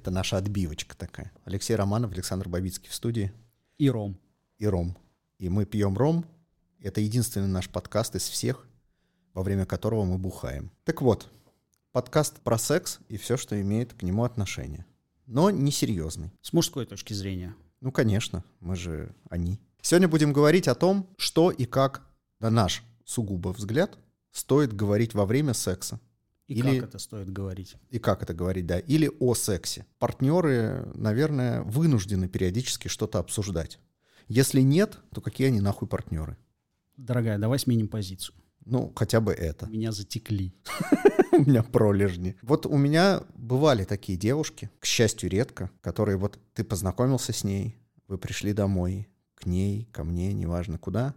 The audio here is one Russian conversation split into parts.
Это наша отбивочка такая. Алексей Романов, Александр Бабицкий в студии. И ром. И ром. И мы пьем ром. Это единственный наш подкаст из всех, во время которого мы бухаем. Так вот, подкаст про секс и все, что имеет к нему отношение. Но не серьезный. С мужской точки зрения. Ну, конечно, мы же они. Сегодня будем говорить о том, что и как, на наш сугубо взгляд, стоит говорить во время секса. И Или- как это стоит говорить? И как это говорить, да. Или о сексе. Партнеры, наверное, вынуждены периодически что-то обсуждать. Если нет, то какие они нахуй партнеры? Дорогая, давай сменим позицию. Ну, хотя бы это. Меня затекли. У меня пролежни. Вот у меня бывали такие девушки, к счастью, редко, которые вот ты познакомился с ней, вы пришли домой, к ней, ко мне, неважно куда,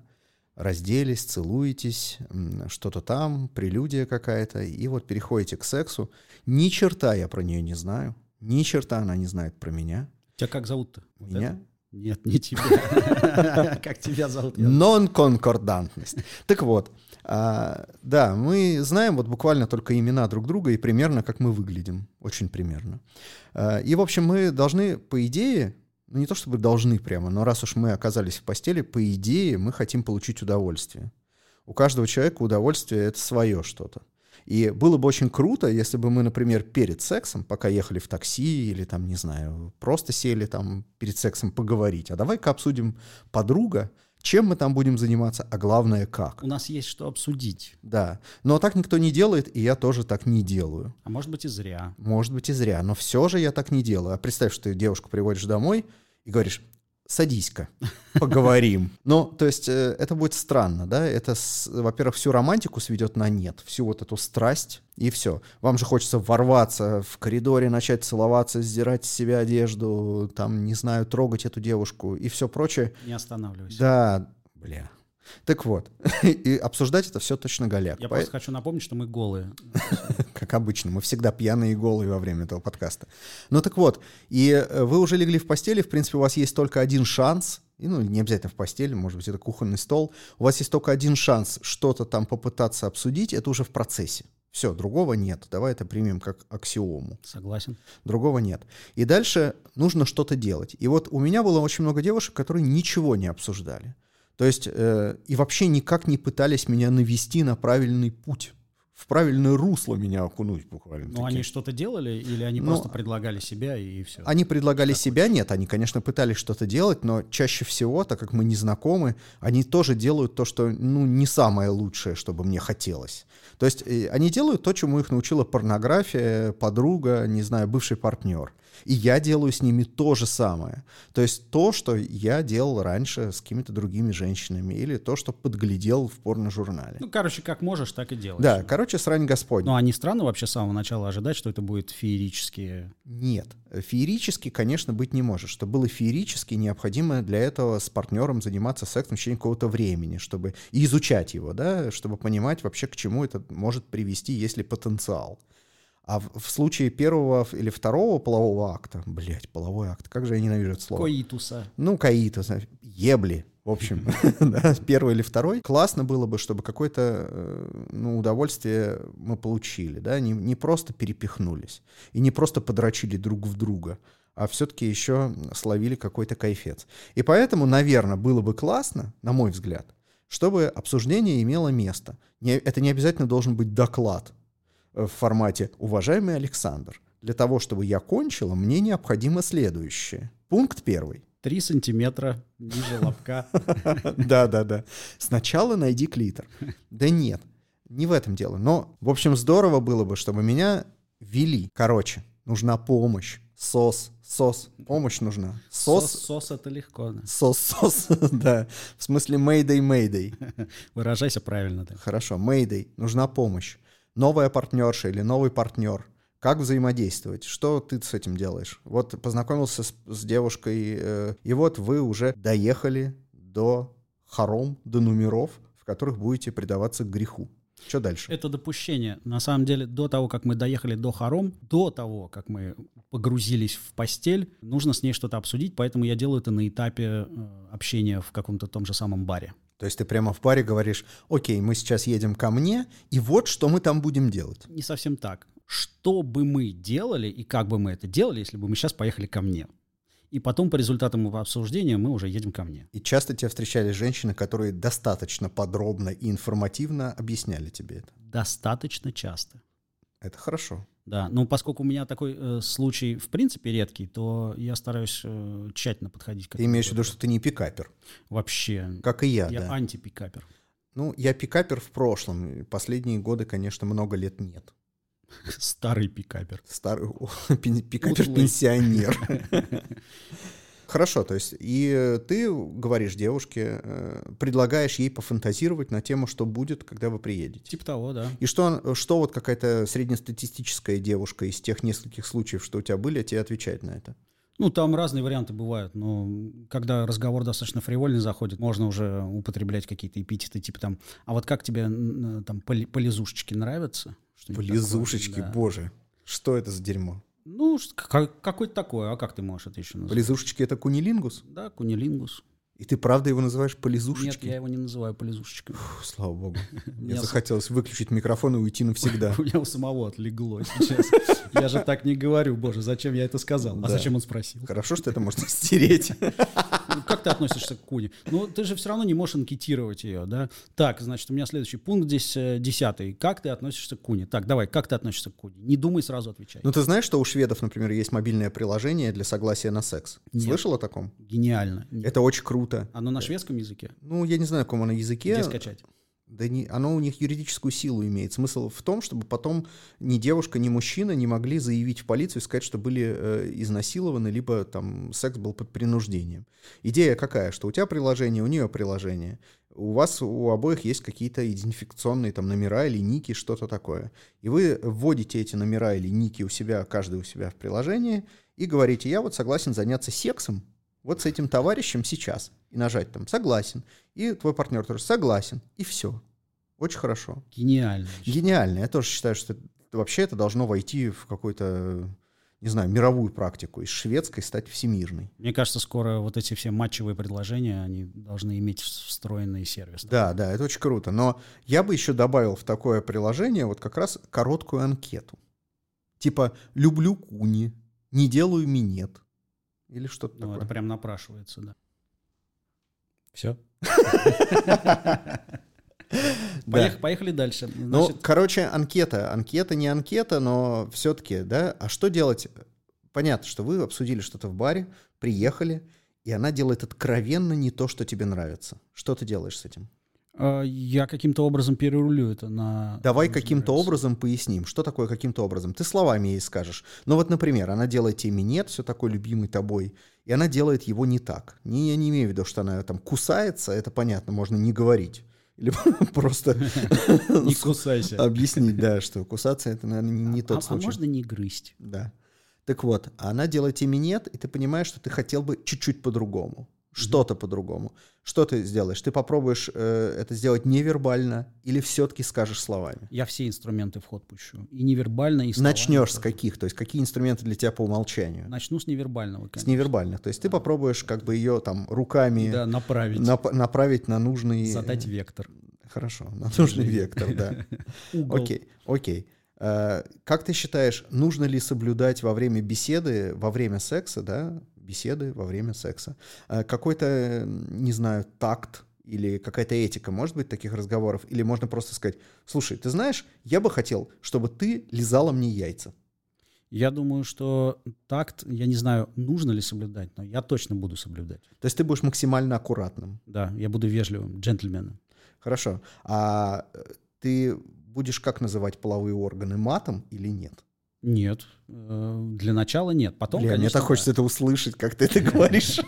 разделись, целуетесь, что-то там, прелюдия какая-то, и вот переходите к сексу. Ни черта я про нее не знаю, ни черта она не знает про меня. Тебя как зовут-то? Вот Меня? это? Нет, не тебя. Как тебя зовут? Нон-конкордантность. Так вот, а, да, мы знаем вот буквально только имена друг друга и примерно, как мы выглядим. Очень примерно. А, И, в общем, мы должны, по идее, ну не то чтобы должны прямо, но раз уж мы оказались в постели, по идее, мы хотим получить удовольствие. У каждого человека удовольствие — это свое что-то. И было бы очень круто, если бы мы, например, перед сексом, пока ехали в такси или там, не знаю, просто сели там перед сексом поговорить, а давай-ка обсудим подруга, чем мы там будем заниматься, а главное, как. У нас есть что обсудить. Да, но так никто не делает, и я тоже так не делаю. А может быть и зря. Может быть и зря, но все же я так не делаю. А представь, что ты девушку приводишь домой и говоришь, садись-ка, поговорим. Ну, то есть э, это будет странно, да? Это, во-первых, всю романтику сведет на нет, всю вот эту страсть, и все. Вам же хочется ворваться в коридоре, начать целоваться, сдирать с себя одежду, там, не знаю, трогать эту девушку и все прочее. Не останавливайся. Да, бля. Так вот, и обсуждать это все точно голяк. Я По- просто хочу напомнить, что мы голые. как обычно. Мы всегда пьяные и голые во время этого подкаста. Ну так вот, и э, вы уже легли в постели, в принципе, у вас есть только один шанс, и, ну, не обязательно в постели, может быть, это кухонный стол, у вас есть только один шанс что-то там попытаться обсудить, это уже в процессе. Все, другого нет. Давай это примем как аксиому. Согласен. Другого нет. И дальше нужно что-то делать. И вот у меня было очень много девушек, которые ничего не обсуждали. То есть э, и вообще никак не пытались меня навести на правильный путь, в правильное русло меня окунуть буквально. Ну, они что-то делали или они Ну, просто предлагали себя и все? Они предлагали себя, нет, они, конечно, пытались что-то делать, но чаще всего, так как мы не знакомы, они тоже делают то, что, ну, не самое лучшее, чтобы мне хотелось. То есть э, они делают то, чему их научила порнография, подруга, не знаю, бывший партнер. И я делаю с ними то же самое. То есть то, что я делал раньше с какими-то другими женщинами, или то, что подглядел в порножурнале. Ну, короче, как можешь, так и делаешь. Да, короче, срань Господь. Ну, а не странно вообще с самого начала ожидать, что это будет феерически? Нет, феерически, конечно, быть не может. Что было феерически, необходимо для этого с партнером заниматься сексом в течение какого-то времени, чтобы и изучать его, да, чтобы понимать вообще, к чему это может привести, есть ли потенциал. А в, в случае первого или второго полового акта, блядь, половой акт, как же я ненавижу это слово. Коитуса. Ну, знаешь, ебли, в общем, да, первый или второй. Классно было бы, чтобы какое-то э, ну, удовольствие мы получили, да, не, не просто перепихнулись и не просто подрочили друг в друга, а все-таки еще словили какой-то кайфец. И поэтому, наверное, было бы классно, на мой взгляд, чтобы обсуждение имело место. Не- это не обязательно должен быть доклад в формате «Уважаемый Александр, для того, чтобы я кончила, мне необходимо следующее». Пункт первый. Три сантиметра ниже лобка. Да, да, да. Сначала найди клитор. Да нет, не в этом дело. Но, в общем, здорово было бы, чтобы меня вели. Короче, нужна помощь. Сос, сос, помощь нужна. Сос, Сос, сос это легко. да. сос, сос, да. В смысле Mayday, Mayday. Выражайся правильно. Да. Хорошо, Mayday, нужна помощь. Новая партнерша или новый партнер. Как взаимодействовать? Что ты с этим делаешь? Вот познакомился с, с девушкой, э, и вот вы уже доехали до хором, до номеров, в которых будете предаваться греху. Что дальше? Это допущение. На самом деле, до того, как мы доехали до хором, до того, как мы погрузились в постель, нужно с ней что-то обсудить, поэтому я делаю это на этапе э, общения в каком-то том же самом баре. То есть ты прямо в паре говоришь, окей, мы сейчас едем ко мне, и вот что мы там будем делать. Не совсем так. что бы мы делали и как бы мы это делали, если бы мы сейчас поехали ко мне. И потом по результатам обсуждения мы уже едем ко мне. И часто тебя встречали женщины, которые достаточно подробно и информативно объясняли тебе это. Достаточно часто. Это хорошо. Да, но поскольку у меня такой э, случай в принципе редкий, то я стараюсь э, тщательно подходить к Ты имеешь в виду, что ты не пикапер? Вообще. Как и я, я да. антипикапер. Ну, я пикапер в прошлом. Последние годы, конечно, много лет нет. Старый пикапер. Старый пикапер-пенсионер. Хорошо, то есть и ты говоришь девушке, э, предлагаешь ей пофантазировать на тему, что будет, когда вы приедете. Типа того, да. И что, что вот какая-то среднестатистическая девушка из тех нескольких случаев, что у тебя были, тебе отвечает на это? Ну, там разные варианты бывают, но когда разговор достаточно фривольный заходит, можно уже употреблять какие-то эпитеты, типа там, а вот как тебе там полизушечки нравятся? Полизушечки, да. боже, что это за дерьмо? Ну, какой-то такой, а как ты можешь это еще назвать? Полизушечки — это кунилингус? Да, кунилингус. И ты правда его называешь полизушечкой? Нет, я его не называю полизушечкой. Фу, слава богу. Мне захотелось выключить микрофон и уйти навсегда. У меня у самого отлегло сейчас. Я же так не говорю, боже, зачем я это сказал? А зачем он спросил? Хорошо, что это можно стереть. Как ты относишься к Куне? Ну, ты же все равно не можешь анкетировать ее, да? Так, значит, у меня следующий пункт здесь э, десятый. Как ты относишься к Куне? Так, давай, как ты относишься к Куне? Не думай, сразу отвечай. Ну, ты знаешь, что у шведов, например, есть мобильное приложение для согласия на секс? Слышал о таком? Гениально. Это очень круто. Оно на шведском языке? Ну, я не знаю, на каком оно языке. Где скачать? Да не, оно у них юридическую силу имеет. Смысл в том, чтобы потом ни девушка, ни мужчина не могли заявить в полицию и сказать, что были э, изнасилованы, либо там секс был под принуждением. Идея какая? Что у тебя приложение, у нее приложение. У вас у обоих есть какие-то идентификационные там номера или ники, что-то такое. И вы вводите эти номера или ники у себя, каждый у себя в приложении, и говорите, я вот согласен заняться сексом вот с этим товарищем сейчас. И нажать там «согласен». И твой партнер тоже «согласен». И все. Очень хорошо. Гениально. Гениально. Я тоже считаю, что вообще это должно войти в какой-то не знаю, мировую практику, из шведской стать всемирной. Мне кажется, скоро вот эти все матчевые предложения, они должны иметь встроенный сервис. Да, да, это очень круто. Но я бы еще добавил в такое приложение вот как раз короткую анкету. Типа «люблю куни», «не делаю минет», или что-то ну, такое. это прям напрашивается, да. Все? Поехали, поехали дальше. Ну, короче, анкета. Анкета не анкета, но все-таки, да. А что делать? Понятно, что вы обсудили что-то в баре, приехали, и она делает откровенно не то, что тебе нравится. Что ты делаешь с этим? А, я каким-то образом перерулю это на... Давай каким-то образом поясним, что такое каким-то образом. Ты словами ей скажешь. Ну вот, например, она делает тебе минет, все такой любимый тобой, и она делает его не так. Не, я не имею в виду, что она там кусается, это понятно, можно не говорить. Или просто не кусайся. объяснить, да, что кусаться это, наверное, не тот а, а случай. А можно не грызть. Да. Так вот, она делает тебе минет, и ты понимаешь, что ты хотел бы чуть-чуть по-другому что-то по-другому. Что ты сделаешь? Ты попробуешь э, это сделать невербально или все-таки скажешь словами? Я все инструменты в ход пущу. И невербально, и словами. Начнешь с каких? То есть какие инструменты для тебя по умолчанию? Начну с невербального, конечно. С невербальных. То есть ты попробуешь как бы ее там руками... Да, направить. Нап- направить на нужный... Задать вектор. Хорошо, на нужный вектор, да. Окей, окей. Э, как ты считаешь, нужно ли соблюдать во время беседы, во время секса, да, беседы во время секса. А какой-то, не знаю, такт или какая-то этика может быть таких разговоров? Или можно просто сказать, слушай, ты знаешь, я бы хотел, чтобы ты лизала мне яйца. Я думаю, что такт, я не знаю, нужно ли соблюдать, но я точно буду соблюдать. То есть ты будешь максимально аккуратным? Да, я буду вежливым, джентльменом. Хорошо. А э, ты будешь как называть половые органы матом или нет? Нет, э, для начала нет. Потом, Бля, конечно, мне так хочется это услышать, как ты это говоришь.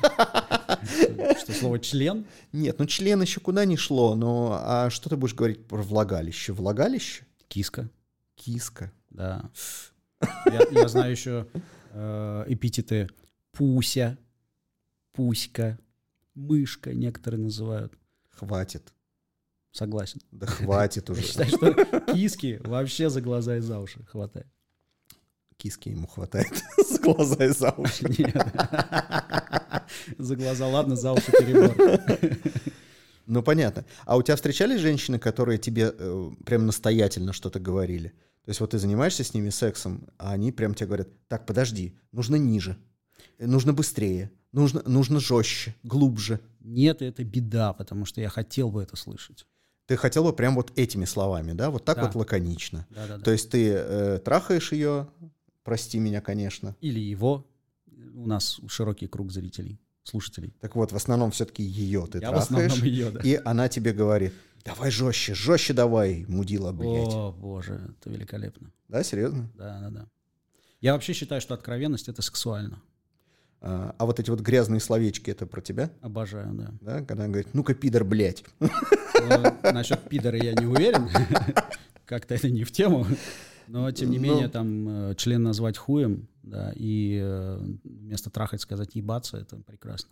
Что слово член? Нет, ну член еще куда не шло, но а что ты будешь говорить про влагалище? Влагалище? Киска. Киска. Да. Я, я знаю еще э, эпитеты пуся, пуська, мышка некоторые называют. Хватит. Согласен. Да хватит уже. Считаю, что киски вообще за глаза и за уши хватает киски ему хватает за глаза и за уши. За глаза, ладно, за уши перебор. Ну, понятно. А у тебя встречались женщины, которые тебе э, прям настоятельно что-то говорили? То есть вот ты занимаешься с ними сексом, а они прям тебе говорят, так, подожди, нужно ниже, нужно быстрее, нужно, нужно жестче, глубже. Нет, это беда, потому что я хотел бы это слышать. Ты хотел бы прям вот этими словами, да, вот так Да. вот лаконично. Да, да, да. То есть ты э, трахаешь ее, прости меня, конечно. Или его. У нас широкий круг зрителей, слушателей. Так вот, в основном все-таки ее ты я в трахаешь, основном ее, да. и она тебе говорит, давай жестче, жестче давай, мудила, блядь. О, боже, это великолепно. Да, серьезно? Да, да, да. Я вообще считаю, что откровенность это сексуально. А, а вот эти вот грязные словечки, это про тебя? Обожаю, да. Да, когда она говорит, ну-ка, пидор, блядь. Э, Насчет пидора я не уверен. Как-то это не в тему. Но, тем не менее, там э, член назвать хуем, да, и э, вместо трахать сказать ебаться, это прекрасно.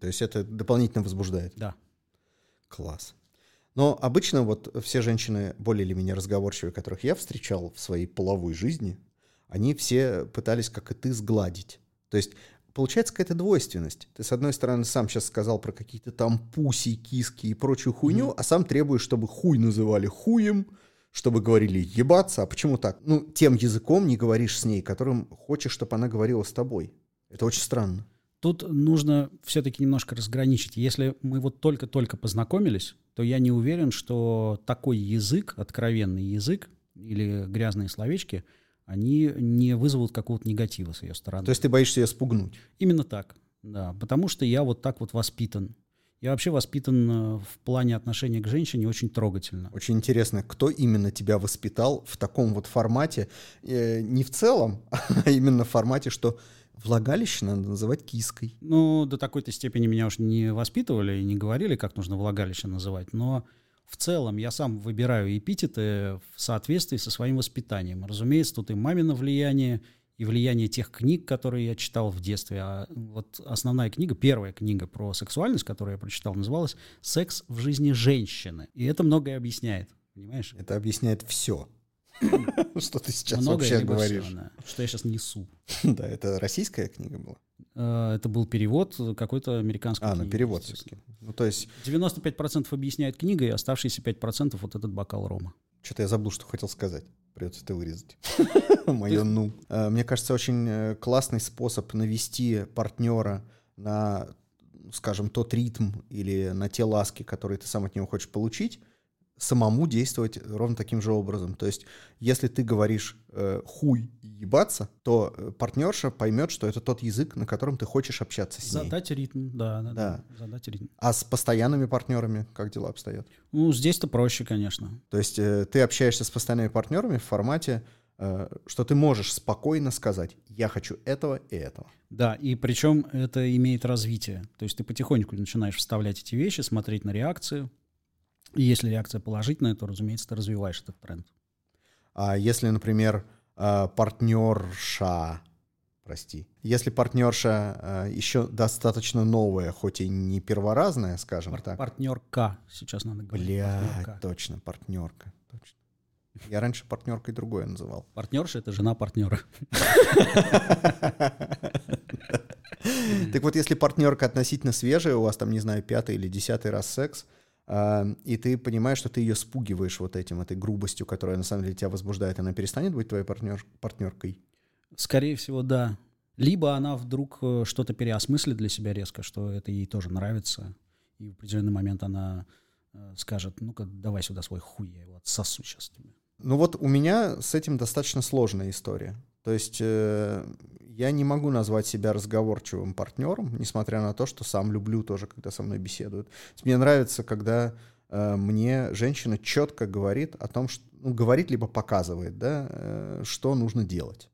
То есть это дополнительно возбуждает. Да. Класс. Но обычно вот все женщины более или менее разговорчивые, которых я встречал в своей половой жизни, они все пытались, как и ты, сгладить. То есть получается какая-то двойственность. Ты, с одной стороны, сам сейчас сказал про какие-то там пуси, киски и прочую хуйню, а сам требуешь, чтобы хуй называли хуем, чтобы говорили ебаться. А почему так? Ну, тем языком не говоришь с ней, которым хочешь, чтобы она говорила с тобой. Это очень странно. Тут нужно все-таки немножко разграничить. Если мы вот только-только познакомились, то я не уверен, что такой язык, откровенный язык или грязные словечки, они не вызовут какого-то негатива с ее стороны. То есть ты боишься ее спугнуть. Именно так, да. Потому что я вот так вот воспитан. Я вообще воспитан э, в плане отношения к женщине очень трогательно. Очень интересно, кто именно тебя воспитал в таком вот формате, э, не в целом, а именно в формате, что влагалище надо называть киской. Ну, до такой-то степени меня уж не воспитывали и не говорили, как нужно влагалище называть, но в целом я сам выбираю эпитеты в соответствии со своим воспитанием. Разумеется, тут и мамино влияние, и влияние тех книг, которые я читал в детстве. А вот основная книга, первая книга про сексуальность, которую я прочитал, называлась «Секс в жизни женщины». И это многое объясняет, понимаешь? Это объясняет все, что ты сейчас вообще говоришь. что я сейчас несу. Да, это российская книга была. Э, Это был перевод какой-то американской А, книги, перевод все-таки. Ну, то есть, 95% объясняет книга, и оставшиеся 5% вот этот бокал рома. что-то я забыл, что хотел сказать. Придется это вырезать. Мое ну. Э, Мне кажется, очень э, классный способ навести партнера на, скажем, тот ритм или на те ласки, которые ты сам от него хочешь получить, самому действовать ровно таким же образом. То есть, если ты говоришь э, хуй ебаться, то э, партнерша поймет, что это тот язык, на котором ты хочешь общаться с ней. Задать ритм, да, да, да. Да. Задать ритм. А с постоянными партнерами как дела обстоят? Ну, здесь-то проще, конечно. То есть э, ты общаешься с постоянными партнерами в формате, э, что ты можешь спокойно сказать, я хочу этого и этого. Да, и причем это имеет развитие. То есть ты потихоньку начинаешь вставлять эти вещи, смотреть на реакцию. И если реакция положительная, то, разумеется, ты развиваешь этот тренд. А если, например, э, партнерша, прости, если партнерша э, еще достаточно новая, хоть и не перворазная, скажем Пар- так. Партнерка, сейчас надо говорить. Блядь, партнерка. точно, партнерка. Точно. Я раньше партнеркой другое называл. Партнерша — это жена партнера. Так вот, если партнерка относительно свежая, у вас там, не знаю, пятый или десятый раз секс, и ты понимаешь, что ты ее спугиваешь вот этим, этой грубостью, которая на самом деле тебя возбуждает, она перестанет быть твоей партнер, партнеркой? Скорее всего, да. Либо она вдруг э, что-то переосмыслит для себя резко, что это ей тоже нравится, и в определенный момент она э, скажет, ну-ка, давай сюда свой хуй, я его отсосу сейчас тебе. Ну вот у меня с этим достаточно сложная история. То есть э, я не могу назвать себя разговорчивым партнером, несмотря на то, что сам люблю тоже, когда со мной беседуют. Мне нравится, когда э, мне женщина четко говорит о том, что ну, говорит либо показывает, да, э, что нужно делать.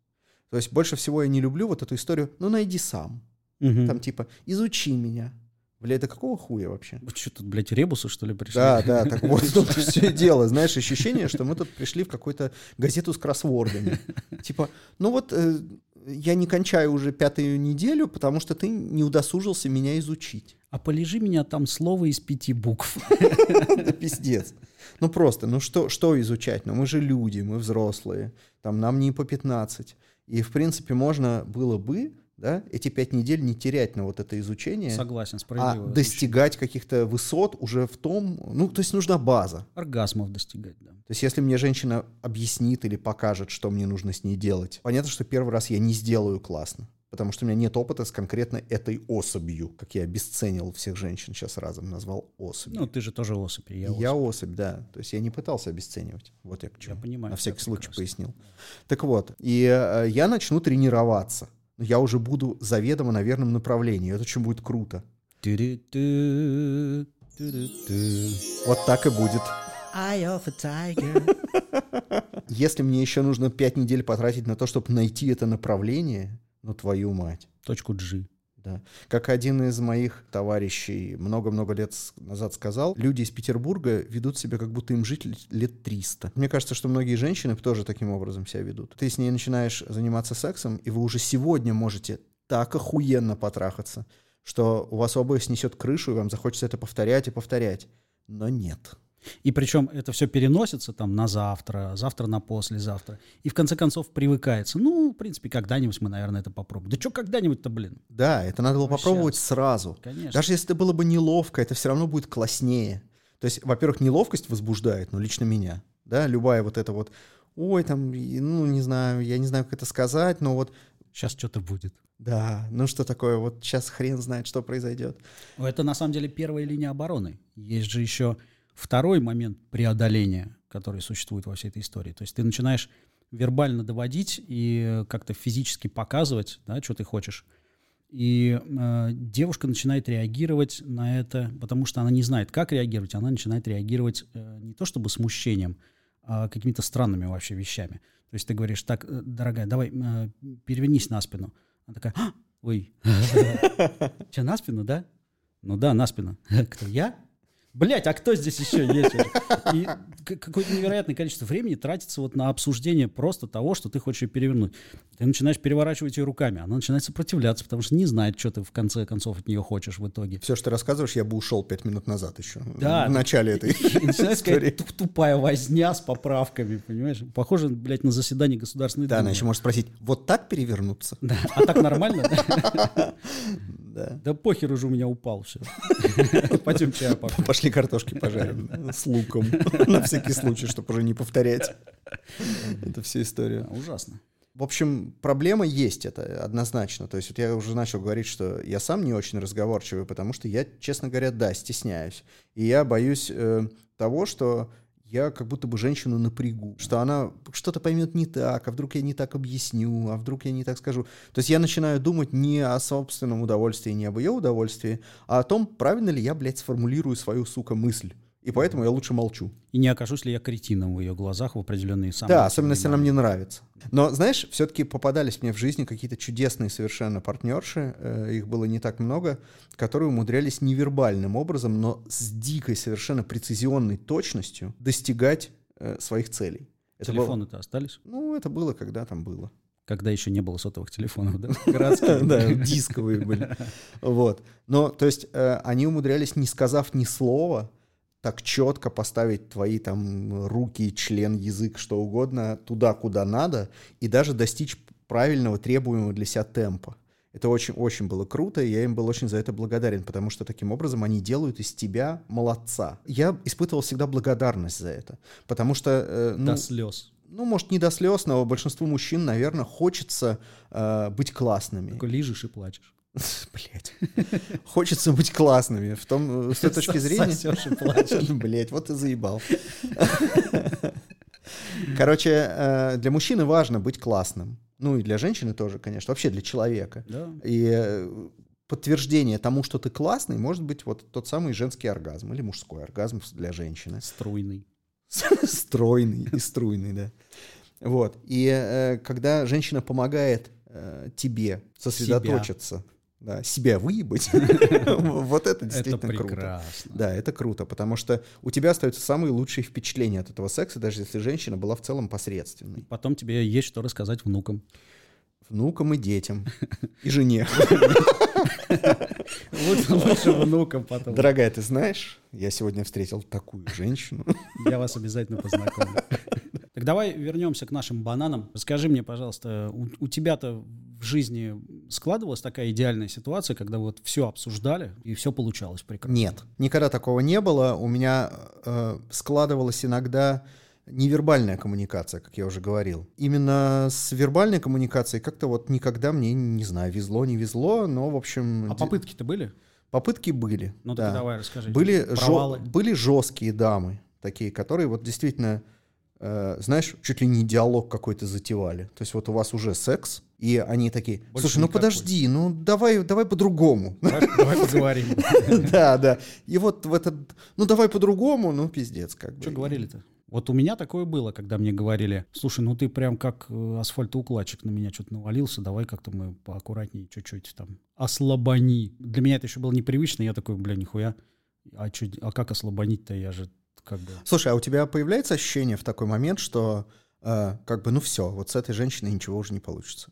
То есть больше всего я не люблю вот эту историю, ну найди сам. Там типа изучи меня. Бля, это какого хуя вообще? Вы что тут, блядь, ребусы, что ли, пришли? Да, да, так вот тут все и дело. Знаешь, ощущение, что мы тут пришли в какую-то газету с кроссвордами. Типа, ну вот э, я не кончаю уже пятую неделю, потому что ты не удосужился меня изучить. А полежи меня там слово из пяти букв. Да пиздец. Ну просто, ну что, что изучать? Ну мы же люди, мы взрослые. Там нам не по 15. И, в принципе, можно было бы да, эти пять недель не терять на вот это изучение, Согласен, а справедливо. достигать каких-то высот уже в том, ну, то есть нужна база. Оргазмов достигать, да. То есть если мне женщина объяснит или покажет, что мне нужно с ней делать, понятно, что первый раз я не сделаю классно, потому что у меня нет опыта с конкретно этой особью, как я обесценил всех женщин сейчас разом, назвал особью. Ну, ты же тоже особь, я, я особь. особь, да. То есть я не пытался обесценивать. Вот я к чему. Я понимаю На всякий случай прекрасно. пояснил. Так вот, и э, я начну тренироваться. Но я уже буду заведомо на верном направлении. Это очень будет круто. Вот так и будет. Eye of a tiger. Если мне еще нужно пять недель потратить на то, чтобы найти это направление, ну твою мать. Точку G. Да. Как один из моих товарищей много-много лет назад сказал, люди из Петербурга ведут себя, как будто им жить лет- лет 300. Мне кажется, что многие женщины тоже таким образом себя ведут. Ты с ней начинаешь заниматься сексом, и вы уже сегодня можете так охуенно потрахаться, что у вас обоих снесет крышу, и вам захочется это повторять и повторять. Но нет. И причем это все переносится там на завтра, завтра на послезавтра. И в конце концов привыкается. Ну, в принципе, когда-нибудь мы, наверное, это попробуем. Да что когда-нибудь-то, блин? Да, это надо было Ну, попробовать сразу. Конечно. Даже если это было бы неловко, это все равно будет класснее. То есть, во-первых, неловкость возбуждает, ну, лично меня. Да, любая вот эта вот, ой, там, ну, не знаю, я не знаю, как это сказать, но вот, Сейчас что-то будет. да, ну что такое, вот сейчас хрен знает, что произойдет. Это на самом деле первая линия обороны. Есть же еще второй момент преодоления, который существует во всей этой истории. То есть ты начинаешь вербально доводить и как-то физически показывать, да, что ты хочешь. И э, девушка начинает реагировать на это, потому что она не знает, как реагировать, она начинает реагировать э, не то чтобы смущением, а какими-то странными вообще вещами. То есть ты говоришь, так, э, дорогая, давай э, перевернись на спину. Она такая, «А, ой, что, на спину, да? Ну да, на спину. Кто, я? Блять, а кто здесь еще есть? И какое-то невероятное количество времени тратится вот на обсуждение просто того, что ты хочешь ее перевернуть. Ты начинаешь переворачивать ее руками, она начинает сопротивляться, потому что не знает, что ты в конце концов от нее хочешь в итоге. Все, что ты рассказываешь, я бы ушел пять минут назад еще. Да. В начале этой И начинается истории. тупая возня с поправками, понимаешь? Похоже, блядь, на заседание Государственной Да, Думы. она еще может спросить, вот так перевернуться? Да. А так нормально? Да. Да похер уже у меня упал все. Пойдем попьем. Пошли картошки пожарим с луком. На всякий случай, чтобы уже не повторять. Это вся история. Ужасно. В общем, проблема есть, это однозначно. То есть вот я уже начал говорить, что я сам не очень разговорчивый, потому что я, честно говоря, да, стесняюсь. И я боюсь э, того, что я как будто бы женщину напрягу, что она что-то поймет не так, а вдруг я не так объясню, а вдруг я не так скажу. То есть я начинаю думать не о собственном удовольствии, не об ее удовольствии, а о том, правильно ли я, блядь, сформулирую свою, сука, мысль. И поэтому я лучше молчу. И не окажусь ли я кретином в ее глазах в определенные самые... Да, особенно если она мне нравится. Но, знаешь, все-таки попадались мне в жизни какие-то чудесные совершенно партнерши, э, их было не так много, которые умудрялись невербальным образом, но с дикой совершенно прецизионной точностью достигать э, своих целей. Это было- Телефоны-то остались? ну, это было, когда там было. Когда еще не было сотовых телефонов, да? Городские. Да, дисковые были. Вот. Но, то есть, э, они умудрялись, не сказав ни слова, так четко поставить твои там руки, член, язык, что угодно туда, куда надо, и даже достичь правильного требуемого для себя темпа. Это очень-очень было круто, и я им был очень за это благодарен, потому что таким образом они делают из тебя молодца. Я испытывал всегда благодарность за это, потому что... э, ну, До слез. ну, может, не до слез, но большинству мужчин, наверное, хочется э, быть классными. Только лижешь и плачешь. Блять. Хочется быть классными. В том, э, с той точки зрения... Сосёшь и плачешь. Блять, вот ты заебал. Короче, э, для мужчины важно быть классным. Ну и для женщины тоже, конечно. Вообще для человека. Да. И э, подтверждение тому, что ты классный, может быть вот тот самый женский оргазм или мужской оргазм для женщины. Струйный. Стройный и струйный, да. Вот. И когда женщина помогает тебе сосредоточиться, да, себя выебать, вот это Это действительно круто. Да, это круто, потому что у тебя остаются самые лучшие впечатления от этого секса, даже если женщина была в целом посредственной. Потом тебе есть что рассказать внукам. Внукам и детям. И жене. Лучше, лучше внукам потом. Дорогая, ты знаешь, я сегодня встретил такую женщину. Я вас обязательно познакомлю. Так давай вернемся к нашим бананам. Расскажи мне, пожалуйста, у, у тебя-то в жизни складывалась такая идеальная ситуация, когда вот все обсуждали и все получалось прекрасно? Нет, никогда такого не было. У меня э, складывалась иногда невербальная коммуникация, как я уже говорил. Именно с вербальной коммуникацией как-то вот никогда мне, не знаю, везло, не везло, но, в общем... А попытки-то были? Попытки были, Ну да. давай расскажи. Были, Провалы. жё- были жесткие дамы, такие, которые вот действительно, э, знаешь, чуть ли не диалог какой-то затевали. То есть вот у вас уже секс, и они такие, Больше слушай, ну никакой». подожди, ну давай, давай по-другому. Давай, давай поговорим. Да, да. И вот в этот, ну давай по-другому, ну пиздец как бы. Что говорили-то? Вот у меня такое было, когда мне говорили, слушай, ну ты прям как э, асфальтоукладчик на меня что-то навалился, давай как-то мы поаккуратнее чуть-чуть там ослабони. Для меня это еще было непривычно, я такой, бля, нихуя, а, чё, а как ослабонить-то, я же как бы... Слушай, а у тебя появляется ощущение в такой момент, что э, как бы, ну все, вот с этой женщиной ничего уже не получится?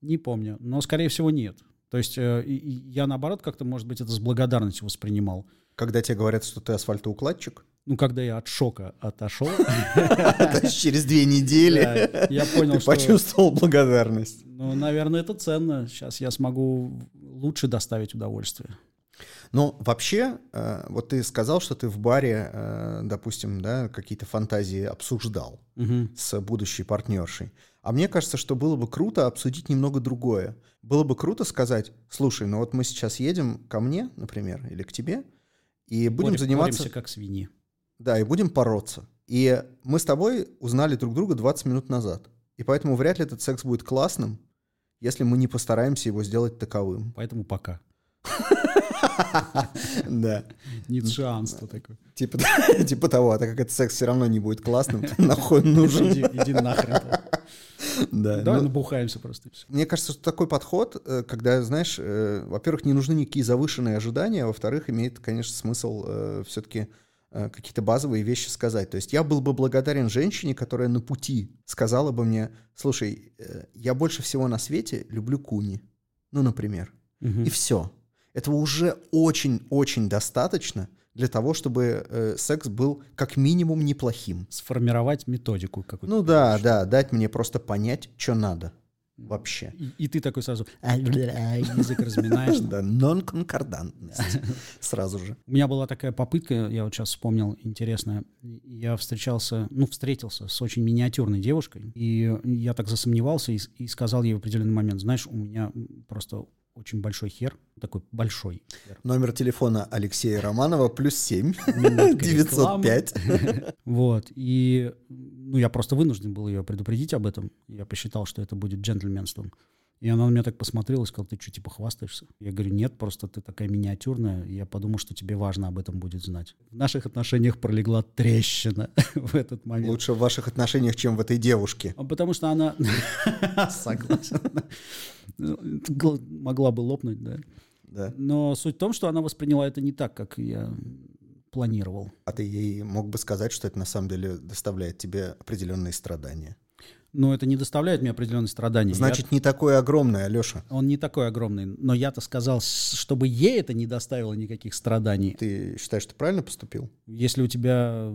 Не помню, но скорее всего нет. То есть э, я наоборот как-то, может быть, это с благодарностью воспринимал. Когда тебе говорят, что ты асфальтоукладчик, Ну, когда я от шока отошел, через две недели я понял, ты почувствовал благодарность. Ну, наверное, это ценно. Сейчас я смогу лучше доставить удовольствие. Ну, вообще, э, вот ты сказал, что ты в баре, э, допустим, да, какие-то фантазии обсуждал Мгм. с будущей партнершей. А мне кажется, что было бы круто обсудить немного другое. Было бы круто сказать, слушай, ну вот мы сейчас едем ко мне, например, или к тебе, и будем Борем- заниматься... боремся как свиньи. Да, и будем бороться. И мы с тобой узнали друг друга 20 минут назад. И поэтому вряд ли этот секс будет классным, если мы не постараемся его сделать таковым. Поэтому пока. Да. Ницшеанство такое. Типа, типа того, а так как этот секс все равно не будет классным, нахуй нужен. Иди, иди нахрен. Да. Давай ну, набухаемся просто. Мне кажется, что такой подход, э, когда, знаешь, э, во-первых, не нужны никакие завышенные ожидания, а во-вторых, имеет, конечно, смысл все-таки какие-то базовые вещи сказать. То есть я был бы благодарен женщине, которая на пути сказала бы мне, слушай, э, я больше всего на свете люблю куни. Ну, например. Мгм. И все. Этого уже очень-очень достаточно для того, чтобы э, секс был как минимум неплохим. Сформировать методику какую-то. Ну да, да, дать мне просто понять, что надо вообще. И, и ты такой сразу язык разминаешь. Да, нон-конкордантность сразу же. У меня была такая попытка, я вот сейчас вспомнил, интересная. Я встречался, ну, встретился с очень миниатюрной девушкой, и я так засомневался и сказал ей в определенный момент, знаешь, у меня просто очень большой хер, такой большой хер. Номер телефона Алексея Романова плюс 7 Минутка 905. Вот, и ну, я просто вынужден был ее предупредить об этом. Я посчитал, что это будет джентльменством. И она на меня так посмотрела и сказала, ты что, типа хвастаешься? Я говорю, нет, просто ты такая миниатюрная, я подумал, что тебе важно об этом будет знать. В наших отношениях пролегла трещина в этот момент. Лучше в ваших отношениях, чем в этой девушке. А Потому что она... Согласен. Гл- Могла бы лопнуть, да. Да. Но суть в том, что она восприняла это не так, как я планировал. А ты ей мог бы сказать, что это на самом деле доставляет тебе определенные страдания. Но это не доставляет мне определенных страданий. Я- Значит, не такое огромное, Алеша. Он не такой огромный. Но я-то сказал, чтобы ей это не доставило никаких страданий. Ты считаешь, что правильно поступил? Если у тебя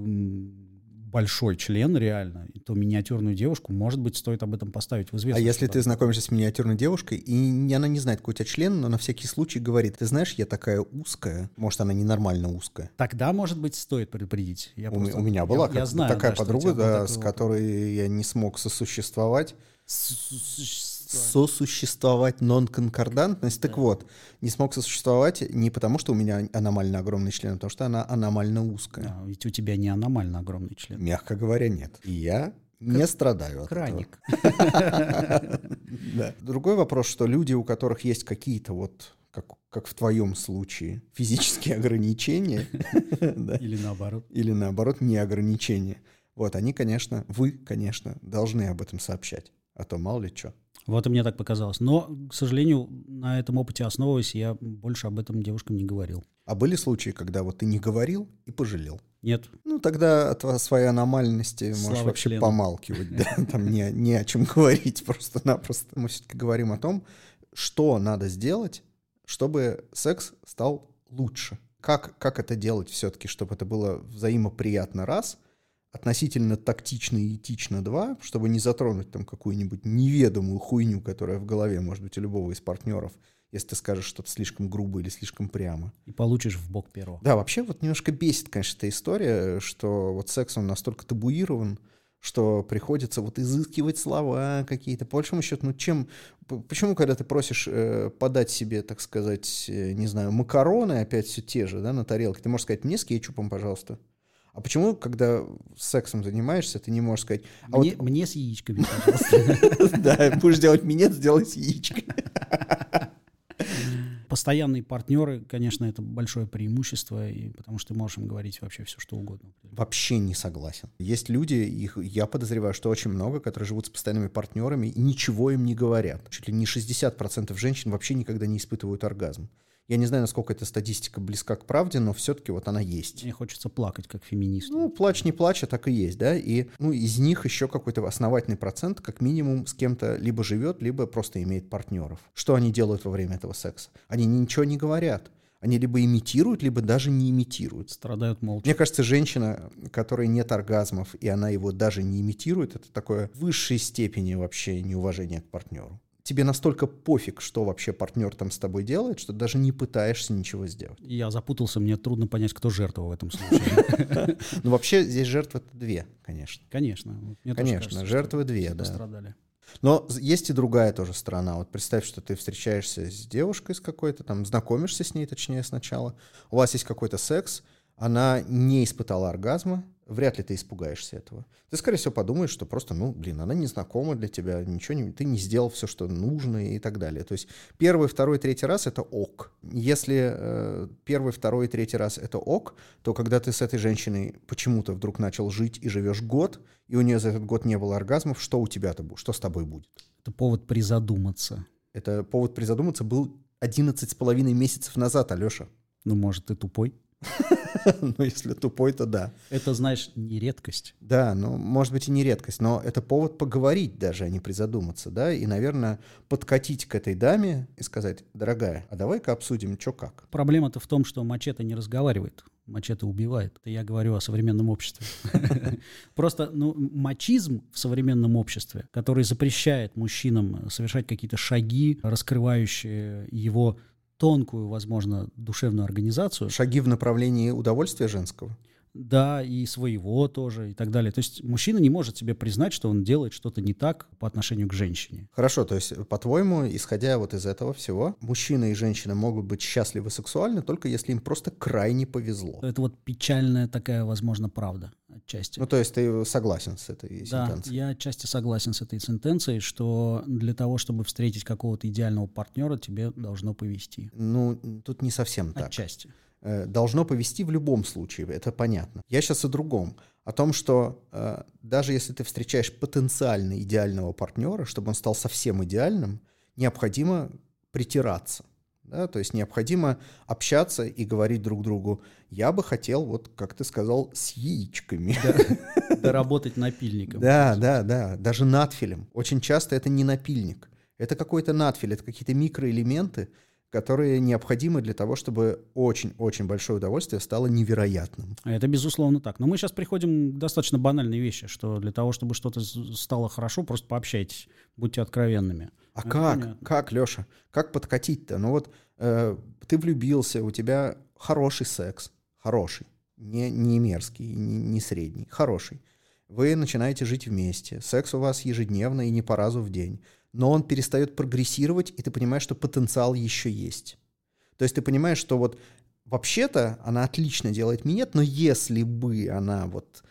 большой член реально, то миниатюрную девушку, может быть, стоит об этом поставить в А известность. если ты знакомишься с миниатюрной девушкой, и она не знает, какой у тебя член, но на всякий случай говорит, ты знаешь, я такая узкая, может, она ненормально узкая. Тогда, может быть, стоит предупредить. Я У, просто- у меня была я- я как- знаю, такая да, подруга, да, с которой я не смог сосуществовать. Сосуществовать. Сосуществовать нон-конкордантность. Так вот, не смог сосуществовать не потому, что у меня аномально огромный член, а потому что она аномально узкая. А, ведь у тебя не аномально огромный член. Мягко говоря, нет. И я не страдаю от этого. Краник. Да. Другой вопрос, что люди, у которых есть какие-то вот, как, как в твоем случае, физические ограничения, да, Или наоборот. или наоборот не ограничения, вот они, конечно, вы, конечно, должны об этом сообщать. А то мало ли что. Вот и мне так показалось. Но, к сожалению, на этом опыте основываясь, я больше об этом девушкам не говорил. А были случаи, когда вот ты не говорил и пожалел? Нет, Ну, тогда от своей аномальности можешь Слава вообще члену. помалкивать. да. Там не, не о чем говорить просто-напросто. Мы все-таки говорим о том, что надо сделать, чтобы секс стал лучше. Как, как это делать все-таки, чтобы это было взаимоприятно раз, относительно тактично и этично два, чтобы не затронуть там какую-нибудь неведомую хуйню, которая в голове может быть у любого из партнеров, если ты скажешь что-то слишком грубо или слишком прямо. И получишь в бок перо. Да, вообще вот немножко бесит, конечно, эта история, что вот секс, он настолько табуирован, что приходится вот изыскивать слова какие-то. По большому счету, ну чем... Почему, когда ты просишь э, подать себе, так сказать, э, не знаю, макароны, опять все те же, да, на тарелке, ты можешь сказать, мне с кетчупом, пожалуйста. А почему, когда сексом занимаешься, ты не можешь сказать... А мне, вот... мне с яичками, пожалуйста. Да, будешь делать минет, сделай с яичками. Постоянные партнеры, конечно, это большое преимущество, и потому что ты можешь им говорить вообще все, что угодно. Вообще не согласен. Есть люди, их я подозреваю, что очень много, которые живут с постоянными партнерами и ничего им не говорят. Чуть ли не 60% женщин вообще никогда не испытывают оргазм. Я не знаю, насколько эта статистика близка к правде, но все-таки вот она есть. Мне хочется плакать, как феминист. Ну, плачь не плачь, а так и есть, да. И ну, из них еще какой-то основательный процент, как минимум, с кем-то либо живет, либо просто имеет партнеров. Что они делают во время этого секса? Они ничего не говорят. Они либо имитируют, либо даже не имитируют. Страдают молча. Мне кажется, женщина, которой нет оргазмов, и она его даже не имитирует, это такое в высшей степени вообще неуважение к партнеру тебе настолько пофиг, что вообще партнер там с тобой делает, что даже не пытаешься ничего сделать. Я запутался, мне трудно понять, кто жертва в этом случае. Ну, вообще здесь жертвы две, конечно. Конечно. Конечно, жертвы две, да. Пострадали. Но есть и другая тоже сторона. Вот представь, что ты встречаешься с девушкой с какой-то, там, знакомишься с ней, точнее, сначала. У вас есть какой-то секс, она не испытала оргазма, вряд ли ты испугаешься этого. Ты, скорее всего, подумаешь, что просто, ну, блин, она незнакома для тебя, ничего не, ты не сделал все, что нужно и так далее. То есть первый, второй, третий раз это ок. Если э, первый, второй, третий раз это ок, то когда ты с этой женщиной почему-то вдруг начал жить и живешь год, и у нее за этот год не было оргазмов, что у тебя-то будет, что с тобой будет? Это повод призадуматься. Это повод призадуматься был 11 с половиной месяцев назад, Алеша. Ну, может, ты тупой? ну, если тупой, то да. Это, знаешь, не редкость. Да, ну, может быть, и не редкость, но это повод поговорить даже, а не призадуматься, да, и, наверное, подкатить к этой даме и сказать, дорогая, а давай-ка обсудим, что как. Проблема-то в том, что мачете не разговаривает. Мачете убивает. Это я говорю о современном обществе. Просто ну, мачизм в современном обществе, который запрещает мужчинам совершать какие-то шаги, раскрывающие его тонкую, возможно, душевную организацию. Шаги в направлении удовольствия женского. Да, и своего тоже, и так далее. То есть мужчина не может себе признать, что он делает что-то не так по отношению к женщине. Хорошо, то есть, по-твоему, исходя вот из этого всего, мужчина и женщина могут быть счастливы сексуально только если им просто крайне повезло. Это вот печальная такая, возможно, правда отчасти. Ну, то есть ты согласен с этой да, сентенцией? я отчасти согласен с этой сентенцией, что для того, чтобы встретить какого-то идеального партнера, тебе должно повести. Ну, тут не совсем так. Отчасти. Э, должно повести в любом случае, это понятно. Я сейчас о другом. О том, что э, даже если ты встречаешь потенциально идеального партнера, чтобы он стал совсем идеальным, необходимо притираться. Да? То есть необходимо общаться и говорить друг другу, я бы хотел, вот как ты сказал, с яичками. Доработать напильником. Да, да, да, даже надфилем. Очень часто это не напильник. Это какой-то надфиль, это какие-то микроэлементы, которые необходимы для того, чтобы очень-очень большое удовольствие стало невероятным. Это безусловно так. Но мы сейчас приходим к достаточно банальной вещи, что для того, чтобы что-то стало хорошо, просто пообщайтесь, будьте откровенными. А Это как? Понятно. Как, Леша? Как подкатить-то? Ну вот э, ты влюбился, у тебя хороший секс, хороший, не, не мерзкий, не, не средний, хороший. Вы начинаете жить вместе, секс у вас ежедневно и не по разу в день но он перестает прогрессировать, и ты понимаешь, что потенциал еще есть. То есть ты понимаешь, что вот вообще-то она отлично делает минет, но если бы она вот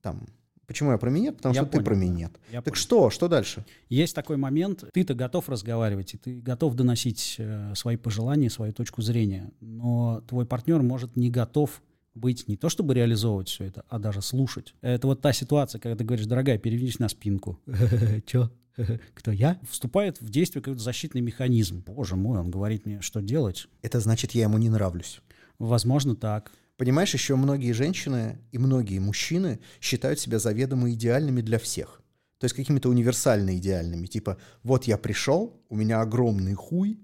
там... Почему я про минет? Потому я что понял, ты про минет. Я так понял. что? Что дальше? Есть такой момент, ты-то готов разговаривать, и ты готов доносить э, свои пожелания, свою точку зрения, но твой партнер может не готов быть не то чтобы реализовывать все это, а даже слушать. Это вот та ситуация, когда ты говоришь, дорогая, перевернись на спинку. Че? Кто я? Вступает в действие какой-то защитный механизм. Боже мой, он говорит мне, что делать. Это значит, я ему не нравлюсь. Возможно, так. Понимаешь, еще многие женщины и многие мужчины считают себя заведомо идеальными для всех. То есть какими-то универсально идеальными. Типа, вот я пришел, у меня огромный хуй,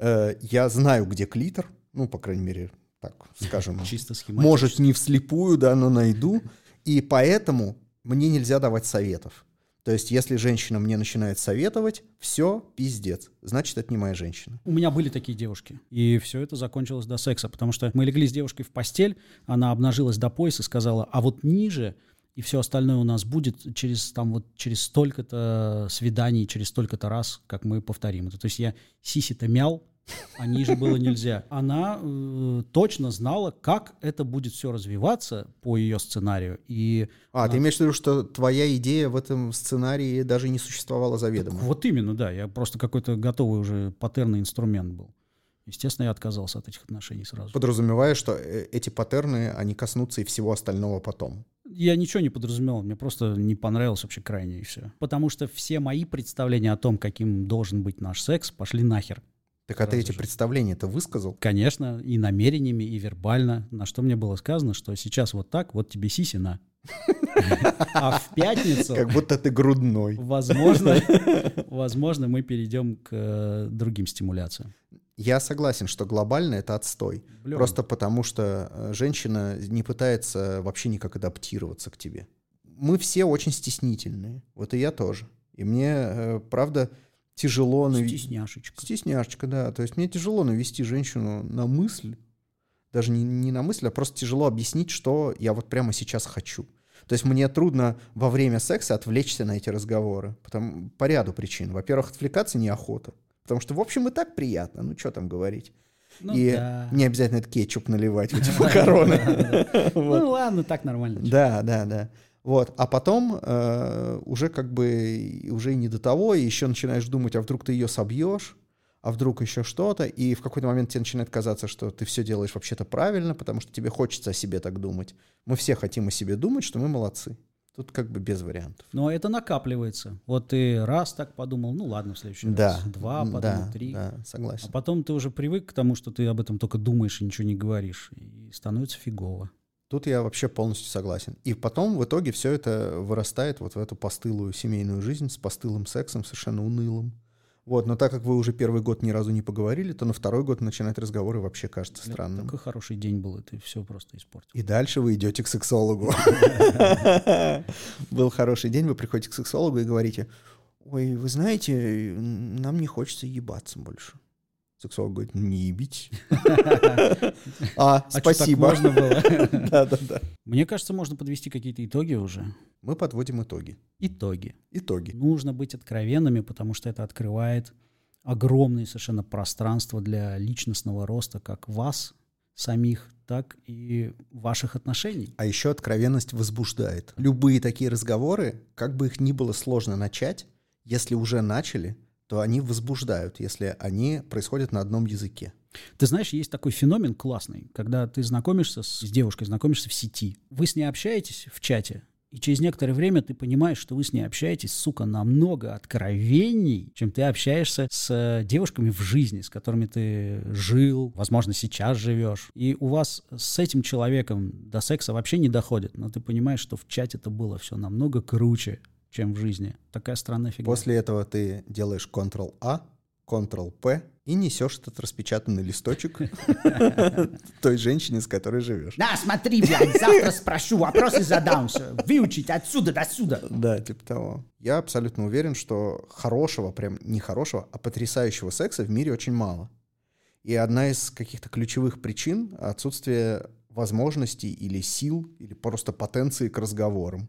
э, я знаю, где клитор, ну, по крайней мере, так скажем. Чисто Может, не вслепую, да, но найду И поэтому мне нельзя давать советов. То есть, если женщина мне начинает советовать, все, пиздец. Значит, это не моя женщина. У меня были такие девушки. И все это закончилось до секса. Потому что мы легли с девушкой в постель, она обнажилась до пояса сказала, а вот ниже и все остальное у нас будет через там вот через столько-то свиданий, через столько-то раз, как мы повторим это. То есть я сиси-то мял, а ниже было нельзя. Она э, точно знала, как это будет все развиваться по ее сценарию. И а, она... ты имеешь в виду, что твоя идея в этом сценарии даже не существовала заведомо? Так вот именно, да. Я просто какой-то готовый уже паттерный инструмент был. Естественно, я отказался от этих отношений сразу. Подразумевая, что э, эти паттерны, они коснутся и всего остального потом. Я ничего не подразумевал, мне просто не понравилось вообще крайне и все. Потому что все мои представления о том, каким должен быть наш секс, пошли нахер. Так а ты эти представления-то высказал? Конечно, и намерениями, и вербально. На что мне было сказано, что сейчас вот так, вот тебе сисина. А в пятницу... Как будто ты грудной. Возможно, возможно мы перейдем к э, другим стимуляциям. Я согласен, что глобально это отстой. Блин. Просто потому, что э, женщина не пытается вообще никак адаптироваться к тебе. Мы все очень стеснительные. Вот и я тоже. И мне, э, правда, тяжело... Стесняшечка. Стесняшечка, да. То есть мне тяжело навести женщину на мысль, даже не, не на мысль, а просто тяжело объяснить, что я вот прямо сейчас хочу. То есть мне трудно во время секса отвлечься на эти разговоры. Потому, по ряду причин. Во-первых, отвлекаться неохота. Потому что, в общем, и так приятно. Ну, что там говорить. Ну, и да. не обязательно это кетчуп наливать в эти макароны. Ну ладно, так нормально. Да, да, да. Вот, а потом э, уже как бы уже и не до того, и еще начинаешь думать, а вдруг ты ее собьешь, а вдруг еще что-то, и в какой-то момент тебе начинает казаться, что ты все делаешь вообще-то правильно, потому что тебе хочется о себе так думать. Мы все хотим о себе думать, что мы молодцы. Тут как бы без вариантов. Но это накапливается. Вот ты раз так подумал, ну ладно, в следующий да, раз. Два, подумал, да, три. Да, согласен. А потом ты уже привык к тому, что ты об этом только думаешь и ничего не говоришь. И становится фигово. Тут я вообще полностью согласен. И потом в итоге все это вырастает вот в эту постылую семейную жизнь с постылым сексом, совершенно унылым. Вот, но так как вы уже первый год ни разу не поговорили, то на второй год начинать разговоры вообще кажется странным. Такой хороший день был, и ты все просто испортил. И дальше вы идете к сексологу. Был хороший день, вы приходите к сексологу и говорите, ой, вы знаете, нам не хочется ебаться больше. Сексолог говорит, не ебить. А, спасибо. можно было? Да, да, да. Мне кажется, можно подвести какие-то итоги уже. Мы подводим итоги. Итоги. Итоги. Нужно быть откровенными, потому что это открывает огромное совершенно пространство для личностного роста как вас самих, так и ваших отношений. А еще откровенность возбуждает. Любые такие разговоры, как бы их ни было сложно начать, если уже начали, то они возбуждают, если они происходят на одном языке. Ты знаешь, есть такой феномен классный, когда ты знакомишься с, с девушкой, знакомишься в сети. Вы с ней общаетесь в чате, и через некоторое время ты понимаешь, что вы с ней общаетесь, сука, намного откровенней, чем ты общаешься с э, девушками в жизни, с которыми ты жил, возможно, сейчас живешь. И у вас с этим человеком до секса вообще не доходит, но ты понимаешь, что в чате это было все намного круче, чем в жизни. Такая странная фигня. После этого ты делаешь Ctrl-A, Ctrl-P и несешь этот распечатанный листочек той женщине, с которой живешь. На, смотри, блядь, завтра спрошу, вопросы задам, выучить отсюда до сюда. Да, типа того. Я абсолютно уверен, что хорошего, прям не хорошего, а потрясающего секса в мире очень мало. И одна из каких-то ключевых причин — отсутствие возможностей или сил, или просто потенции к разговорам.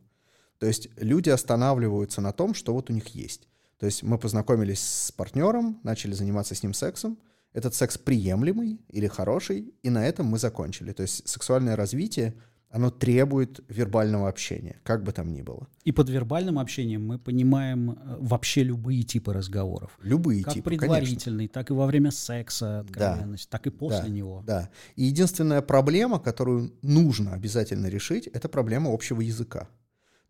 То есть люди останавливаются на том, что вот у них есть. То есть мы познакомились с партнером, начали заниматься с ним сексом, этот секс приемлемый или хороший, и на этом мы закончили. То есть сексуальное развитие, оно требует вербального общения, как бы там ни было. И под вербальным общением мы понимаем э, вообще любые типы разговоров. Любые как типы, предварительный, конечно. так и во время секса откровенность, да, так и после да, него. Да. И единственная проблема, которую нужно обязательно решить, это проблема общего языка.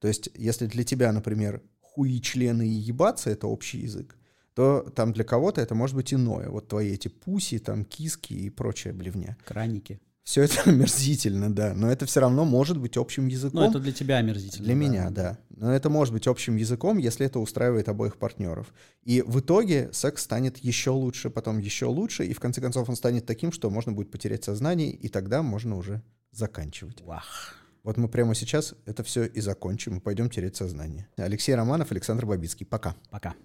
То есть, если для тебя, например, хуи, члены и ебаться — это общий язык, то там для кого-то это может быть иное. Вот твои эти пуси, там киски и прочая блевня. Краники. Все это омерзительно, да, но это все равно может быть общим языком. Ну, это для тебя омерзительно. Для да. меня, да. Но это может быть общим языком, если это устраивает обоих партнеров. И в итоге секс станет еще лучше, потом еще лучше, и в конце концов он станет таким, что можно будет потерять сознание, и тогда можно уже заканчивать. Вах. Вот мы прямо сейчас это все и закончим, и пойдем тереть сознание. Алексей Романов, Александр Бабицкий. Пока. Пока.